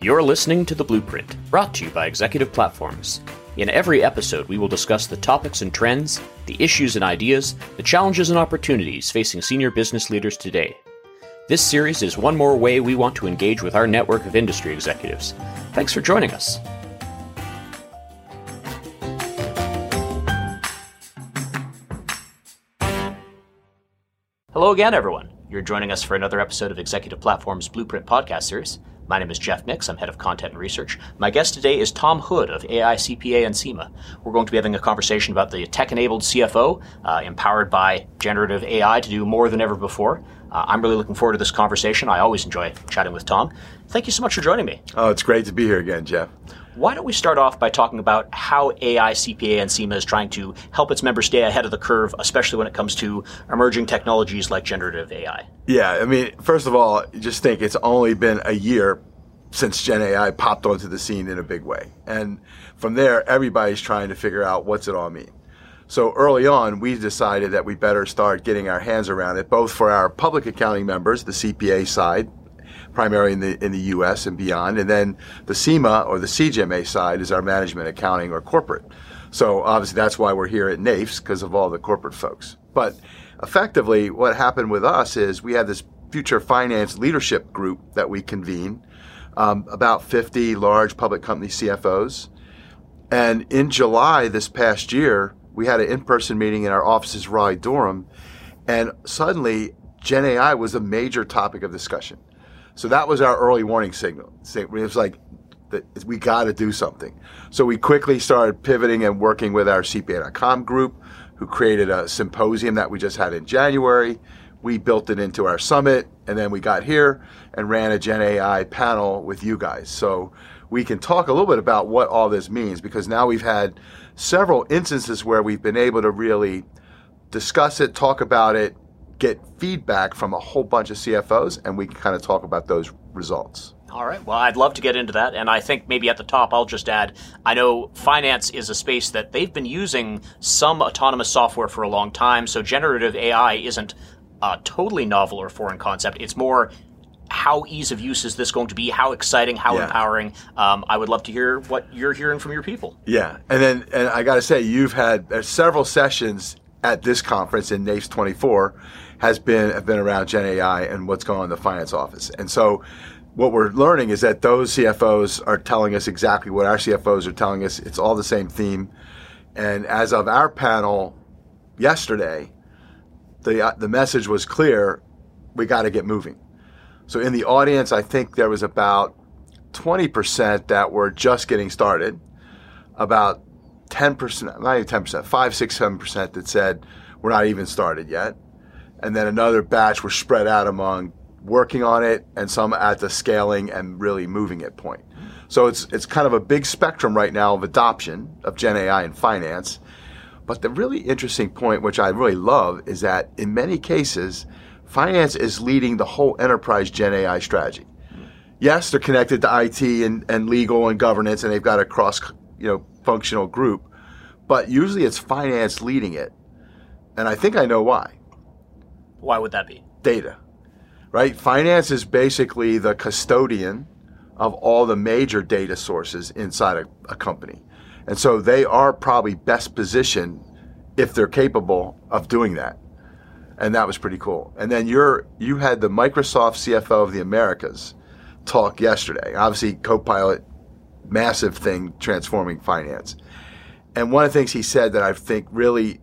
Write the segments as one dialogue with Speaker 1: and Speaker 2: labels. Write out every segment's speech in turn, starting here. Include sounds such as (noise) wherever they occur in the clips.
Speaker 1: You're listening to The Blueprint, brought to you by Executive Platforms. In every episode, we will discuss the topics and trends, the issues and ideas, the challenges and opportunities facing senior business leaders today. This series is one more way we want to engage with our network of industry executives. Thanks for joining us. Hello again, everyone. You're joining us for another episode of Executive Platform's Blueprint podcast series. My name is Jeff Mix. I'm head of content and research. My guest today is Tom Hood of AICPA and CIMA. We're going to be having a conversation about the tech enabled CFO, uh, empowered by generative AI to do more than ever before. Uh, I'm really looking forward to this conversation. I always enjoy chatting with Tom. Thank you so much for joining me.
Speaker 2: Oh, it's great to be here again, Jeff.
Speaker 1: Why don't we start off by talking about how AICPA and CIMA is trying to help its members stay ahead of the curve, especially when it comes to emerging technologies like generative AI?
Speaker 2: Yeah, I mean, first of all, just think it's only been a year since Gen AI popped onto the scene in a big way. And from there, everybody's trying to figure out what's it all mean. So early on, we decided that we better start getting our hands around it, both for our public accounting members, the CPA side, primarily in the in the U.S. and beyond, and then the CIMA or the CGMA side is our management accounting or corporate. So obviously that's why we're here at NAIFS because of all the corporate folks. But effectively, what happened with us is we had this future finance leadership group that we convene, um, about 50 large public company CFOs, and in July this past year we had an in-person meeting in our offices, Raleigh Durham, and suddenly Gen AI was a major topic of discussion. So that was our early warning signal. It was like, we got to do something. So we quickly started pivoting and working with our CPA.com group, who created a symposium that we just had in January. We built it into our summit, and then we got here and ran a Gen AI panel with you guys. So we can talk a little bit about what all this means because now we've had several instances where we've been able to really discuss it, talk about it, get feedback from a whole bunch of CFOs, and we can kind of talk about those results.
Speaker 1: All right. Well, I'd love to get into that. And I think maybe at the top, I'll just add I know finance is a space that they've been using some autonomous software for a long time. So generative AI isn't a totally novel or foreign concept. It's more how ease of use is this going to be? How exciting? How yeah. empowering? Um, I would love to hear what you're hearing from your people.
Speaker 2: Yeah, and then and I got to say, you've had several sessions at this conference in NAIFS 24 has been have been around Gen AI and what's going on in the finance office, and so. What we're learning is that those CFOs are telling us exactly what our CFOs are telling us. It's all the same theme. And as of our panel yesterday, the, uh, the message was clear we got to get moving so in the audience, I think there was about 20% that were just getting started, about 10%, not even 10%, 5, 6, 7% that said we're not even started yet. And then another batch were spread out among working on it and some at the scaling and really moving it point. So it's it's kind of a big spectrum right now of adoption of Gen AI in finance. But the really interesting point, which I really love, is that in many cases, finance is leading the whole enterprise Gen AI strategy. Yes, they're connected to IT and, and legal and governance, and they've got a cross you know functional group, but usually it's finance leading it, and I think I know why.
Speaker 1: Why would that be?
Speaker 2: Data, right? Finance is basically the custodian of all the major data sources inside a, a company, and so they are probably best positioned if they're capable of doing that and that was pretty cool. And then you're you had the Microsoft CFO of the Americas talk yesterday. Obviously, Copilot, massive thing transforming finance. And one of the things he said that I think really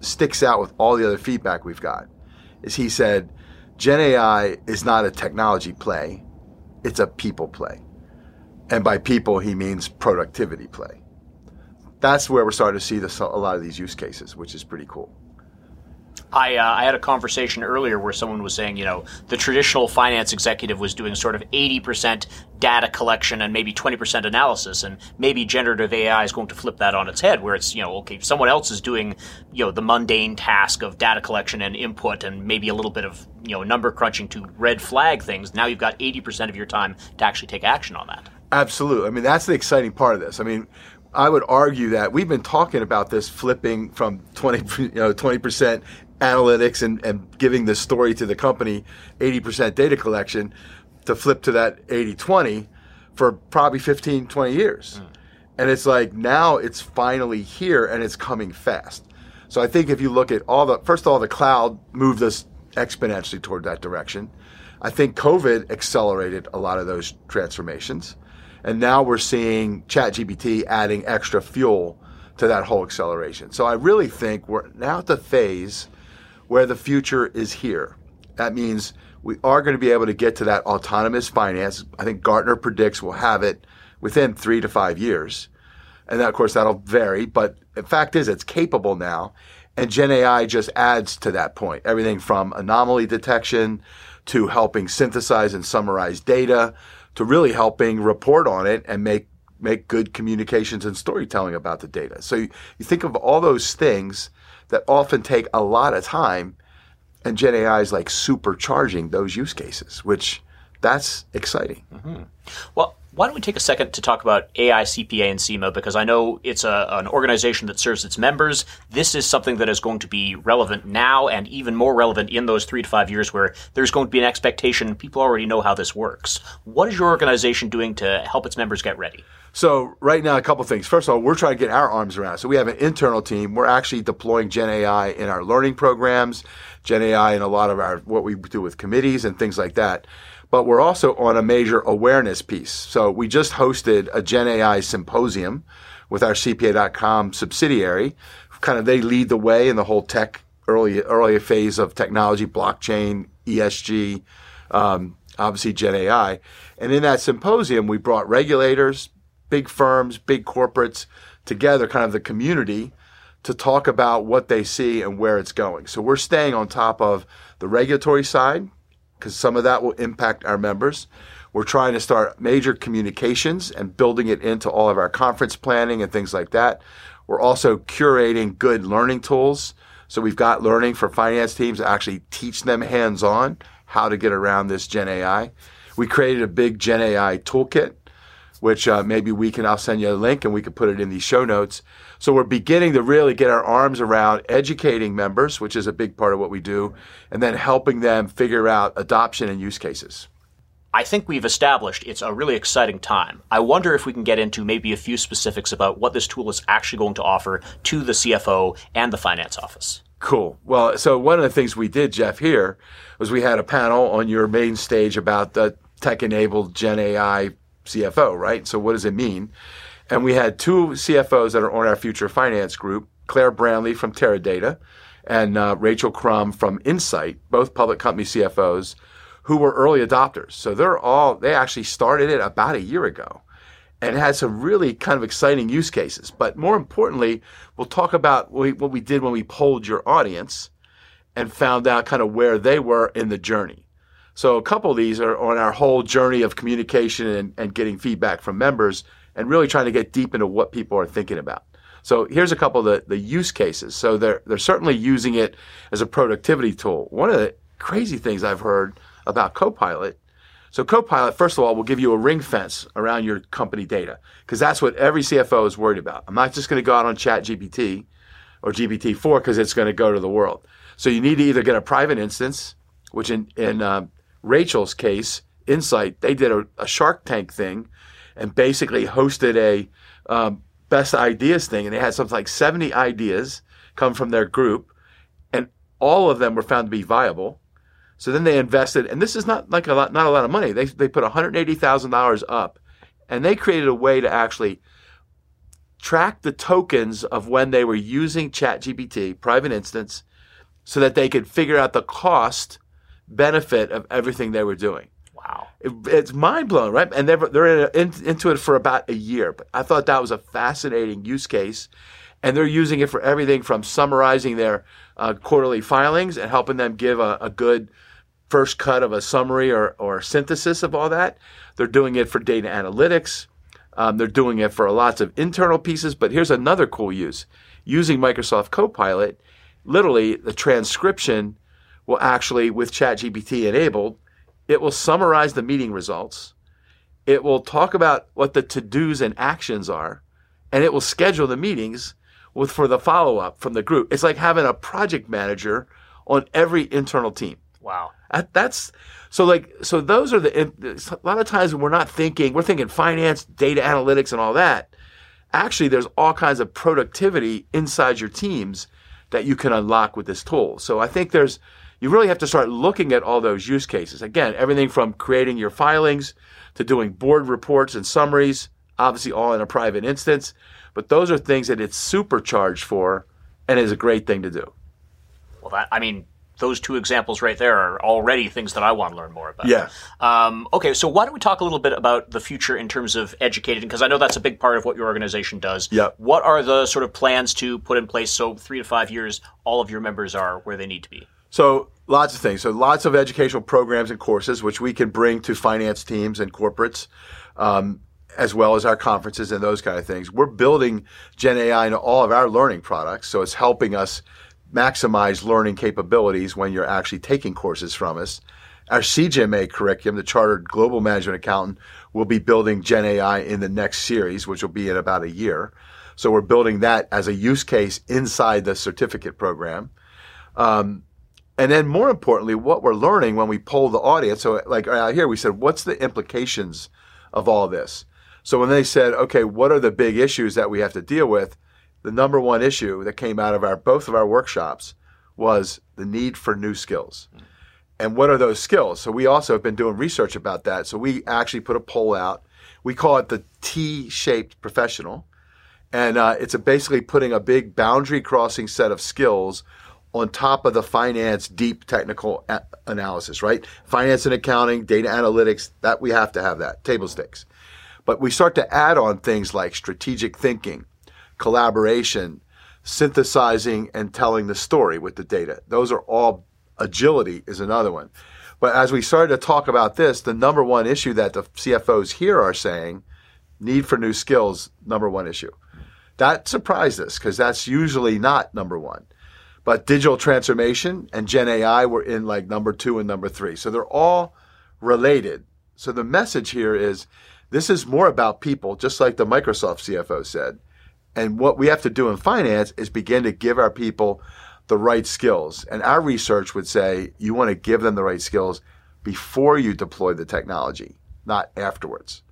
Speaker 2: sticks out with all the other feedback we've got is he said, Gen AI is not a technology play, it's a people play. And by people, he means productivity play. That's where we're starting to see this, a lot of these use cases, which is pretty cool.
Speaker 1: I, uh, I had a conversation earlier where someone was saying, you know, the traditional finance executive was doing sort of 80% data collection and maybe 20% analysis, and maybe generative AI is going to flip that on its head, where it's, you know, okay, someone else is doing, you know, the mundane task of data collection and input and maybe a little bit of, you know, number crunching to red flag things. Now you've got 80% of your time to actually take action on that.
Speaker 2: Absolutely. I mean, that's the exciting part of this. I mean, I would argue that we've been talking about this flipping from 20, (laughs) you know, 20% analytics and, and giving the story to the company 80% data collection to flip to that 80 20 for probably 15, 20 years. Hmm. And it's like now it's finally here and it's coming fast. So I think if you look at all the, first of all, the cloud moved us exponentially toward that direction. I think COVID accelerated a lot of those transformations. And now we're seeing ChatGPT adding extra fuel to that whole acceleration. So I really think we're now at the phase where the future is here. That means we are going to be able to get to that autonomous finance. I think Gartner predicts we'll have it within three to five years. And that, of course, that'll vary, but the fact is it's capable now. And Gen AI just adds to that point. Everything from anomaly detection to helping synthesize and summarize data to really helping report on it and make make good communications and storytelling about the data. So you, you think of all those things that often take a lot of time and Gen AI is like supercharging those use cases, which that's exciting.
Speaker 1: Mm-hmm. Well, why don't we take a second to talk about AI, CPA, and CIMA? Because I know it's a, an organization that serves its members. This is something that is going to be relevant now and even more relevant in those three to five years where there's going to be an expectation people already know how this works. What is your organization doing to help its members get ready?
Speaker 2: So right now, a couple things. First of all, we're trying to get our arms around. So we have an internal team. We're actually deploying Gen AI in our learning programs, Gen AI in a lot of our what we do with committees and things like that. But we're also on a major awareness piece. So we just hosted a Gen AI symposium with our CPA.com subsidiary. Kind of they lead the way in the whole tech early early phase of technology, blockchain, ESG, um, obviously Gen AI. And in that symposium, we brought regulators, big firms, big corporates together, kind of the community, to talk about what they see and where it's going. So we're staying on top of the regulatory side because some of that will impact our members. We're trying to start major communications and building it into all of our conference planning and things like that. We're also curating good learning tools. So we've got learning for finance teams to actually teach them hands on how to get around this Gen AI. We created a big Gen AI toolkit which uh, maybe we can, I'll send you a link and we can put it in these show notes. So we're beginning to really get our arms around educating members, which is a big part of what we do, and then helping them figure out adoption and use cases.
Speaker 1: I think we've established it's a really exciting time. I wonder if we can get into maybe a few specifics about what this tool is actually going to offer to the CFO and the finance office.
Speaker 2: Cool. Well, so one of the things we did, Jeff, here was we had a panel on your main stage about the tech enabled Gen AI CFO, right? So what does it mean? And we had two CFOs that are on our future finance group, Claire Bramley from Teradata and uh, Rachel Crum from Insight, both public company CFOs who were early adopters. So they're all, they actually started it about a year ago and had some really kind of exciting use cases. But more importantly, we'll talk about what we, what we did when we polled your audience and found out kind of where they were in the journey. So a couple of these are on our whole journey of communication and, and getting feedback from members and really trying to get deep into what people are thinking about. So here's a couple of the, the use cases. So they're, they're certainly using it as a productivity tool. One of the crazy things I've heard about Copilot. So Copilot, first of all, will give you a ring fence around your company data because that's what every CFO is worried about. I'm not just going to go out on Chat GPT or GPT-4 because it's going to go to the world. So you need to either get a private instance, which in, in um, Rachel's case, Insight, they did a, a Shark Tank thing and basically hosted a um, best ideas thing. And they had something like 70 ideas come from their group, and all of them were found to be viable. So then they invested, and this is not like a lot, not a lot of money. They, they put $180,000 up, and they created a way to actually track the tokens of when they were using ChatGPT, private instance, so that they could figure out the cost benefit of everything they were doing.
Speaker 1: Wow.
Speaker 2: It, it's mind blowing, right? And they're, they're in, in, into it for about a year. But I thought that was a fascinating use case. And they're using it for everything from summarizing their uh, quarterly filings and helping them give a, a good first cut of a summary or, or synthesis of all that. They're doing it for data analytics. Um, they're doing it for lots of internal pieces. But here's another cool use using Microsoft Copilot, literally the transcription will actually, with ChatGPT enabled, it will summarize the meeting results. It will talk about what the to dos and actions are, and it will schedule the meetings with for the follow up from the group. It's like having a project manager on every internal team.
Speaker 1: Wow.
Speaker 2: That, that's so like so those are the a lot of times when we're not thinking we're thinking finance, data analytics, and all that. Actually, there's all kinds of productivity inside your teams that you can unlock with this tool. So I think there's you really have to start looking at all those use cases. Again, everything from creating your filings to doing board reports and summaries, obviously all in a private instance. But those are things that it's supercharged for and is a great thing to do.
Speaker 1: Well, that, I mean, those two examples right there are already things that I want to learn more about.
Speaker 2: Yeah.
Speaker 1: Um, okay, so why don't we talk a little bit about the future in terms of educating? Because I know that's a big part of what your organization does.
Speaker 2: Yep.
Speaker 1: What are the sort of plans to put in place so three to five years, all of your members are where they need to be?
Speaker 2: So lots of things. So lots of educational programs and courses which we can bring to finance teams and corporates. Um, as well as our conferences and those kind of things. We're building Gen AI into all of our learning products, so it's helping us maximize learning capabilities when you're actually taking courses from us. Our CGMA curriculum, the Chartered Global Management Accountant, will be building Gen AI in the next series, which will be in about a year. So we're building that as a use case inside the certificate program. Um, and then more importantly, what we're learning when we poll the audience. So like out here, we said, what's the implications of all this? So when they said, okay, what are the big issues that we have to deal with? The number one issue that came out of our both of our workshops was the need for new skills. And what are those skills? So we also have been doing research about that. So we actually put a poll out. We call it the T-shaped professional, and uh, it's basically putting a big boundary crossing set of skills on top of the finance deep technical a- analysis, right? Finance and accounting, data analytics, that we have to have that, table stakes. But we start to add on things like strategic thinking, collaboration, synthesizing and telling the story with the data. Those are all agility is another one. But as we started to talk about this, the number one issue that the CFOs here are saying, need for new skills, number one issue. That surprised us because that's usually not number one. But digital transformation and Gen AI were in like number two and number three. So they're all related. So the message here is this is more about people, just like the Microsoft CFO said. And what we have to do in finance is begin to give our people the right skills. And our research would say you want to give them the right skills before you deploy the technology, not afterwards.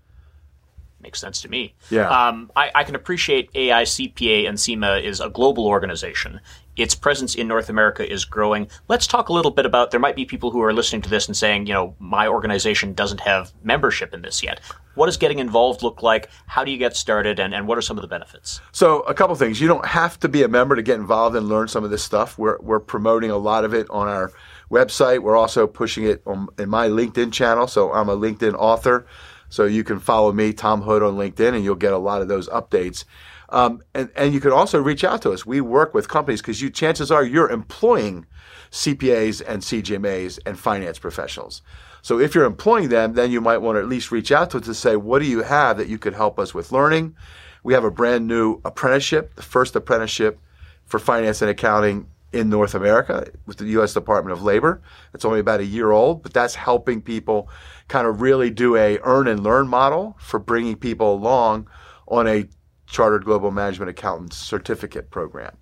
Speaker 1: Makes sense to me.
Speaker 2: Yeah.
Speaker 1: Um, I, I can appreciate AICPA and CIMA is a global organization. Its presence in North America is growing. Let's talk a little bit about. There might be people who are listening to this and saying, you know, my organization doesn't have membership in this yet. What does getting involved look like? How do you get started? And, and what are some of the benefits?
Speaker 2: So, a couple things. You don't have to be a member to get involved and learn some of this stuff. We're, we're promoting a lot of it on our website. We're also pushing it on, in my LinkedIn channel. So, I'm a LinkedIn author. So, you can follow me, Tom Hood, on LinkedIn, and you'll get a lot of those updates. Um, and, and you can also reach out to us. We work with companies because you chances are you're employing CPAs and CGMAs and finance professionals. So if you're employing them, then you might want to at least reach out to us to say, what do you have that you could help us with learning? We have a brand new apprenticeship, the first apprenticeship for finance and accounting in North America with the U.S. Department of Labor. It's only about a year old, but that's helping people kind of really do a earn and learn model for bringing people along on a Chartered Global Management Accountant certificate program.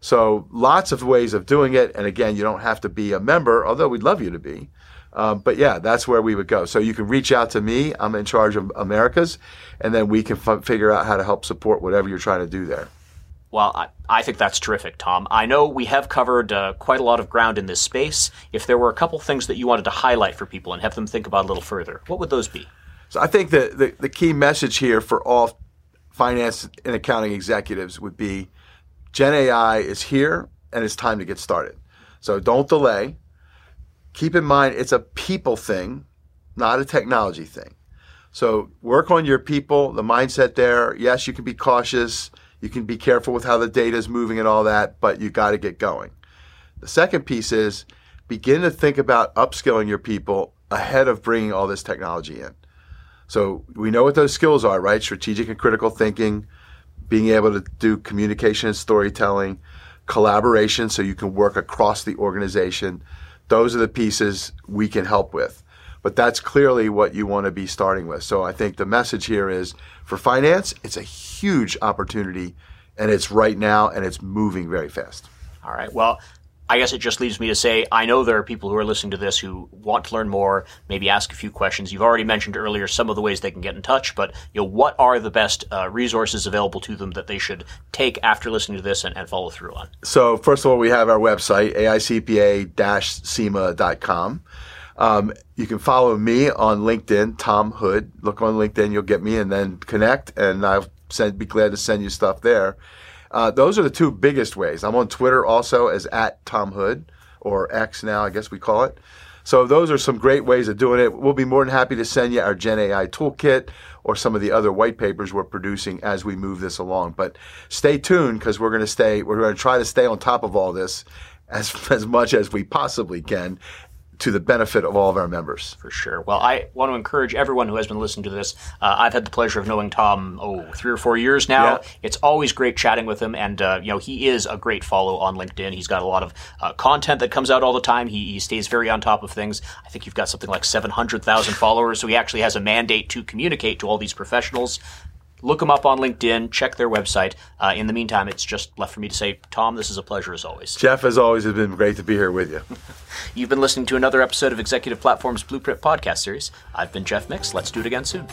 Speaker 2: So lots of ways of doing it. And again, you don't have to be a member, although we'd love you to be. Um, but yeah, that's where we would go. So you can reach out to me. I'm in charge of Americas, and then we can f- figure out how to help support whatever you're trying to do there.
Speaker 1: Well, I, I think that's terrific, Tom. I know we have covered uh, quite a lot of ground in this space. If there were a couple things that you wanted to highlight for people and have them think about a little further, what would those be?
Speaker 2: So I think that the, the key message here for all finance and accounting executives would be Gen AI is here and it's time to get started. So don't delay. Keep in mind it's a people thing, not a technology thing. So work on your people, the mindset there. Yes, you can be cautious. You can be careful with how the data is moving and all that, but you got to get going. The second piece is begin to think about upskilling your people ahead of bringing all this technology in. So we know what those skills are, right? Strategic and critical thinking, being able to do communication and storytelling, collaboration so you can work across the organization. Those are the pieces we can help with. But that's clearly what you want to be starting with. So I think the message here is for finance, it's a huge opportunity and it's right now and it's moving very fast.
Speaker 1: All right. Well, I guess it just leaves me to say I know there are people who are listening to this who want to learn more, maybe ask a few questions. You've already mentioned earlier some of the ways they can get in touch, but you know what are the best uh, resources available to them that they should take after listening to this and, and follow through on?
Speaker 2: So first of all, we have our website aicpa-cima.com. Um, you can follow me on LinkedIn, Tom Hood. Look on LinkedIn, you'll get me, and then connect, and I'll send, be glad to send you stuff there. Uh, those are the two biggest ways. I'm on Twitter also as at Tom Hood or X now, I guess we call it. So those are some great ways of doing it. We'll be more than happy to send you our Gen AI toolkit or some of the other white papers we're producing as we move this along. But stay tuned because we're going to stay. We're going to try to stay on top of all this as (laughs) as much as we possibly can to the benefit of all of our members.
Speaker 1: For sure. Well, I want to encourage everyone who has been listening to this. Uh, I've had the pleasure of knowing Tom, oh, three or four years now.
Speaker 2: Yeah.
Speaker 1: It's always great chatting with him, and uh, you know he is a great follow on LinkedIn. He's got a lot of uh, content that comes out all the time. He, he stays very on top of things. I think you've got something like seven hundred thousand followers, so he actually has a mandate to communicate to all these professionals. Look them up on LinkedIn. Check their website. Uh, in the meantime, it's just left for me to say, Tom, this is a pleasure as always.
Speaker 2: Jeff, as always, it's been great to be here with you. (laughs)
Speaker 1: You've been listening to another episode of Executive Platform's Blueprint podcast series. I've been Jeff Mix. Let's do it again soon.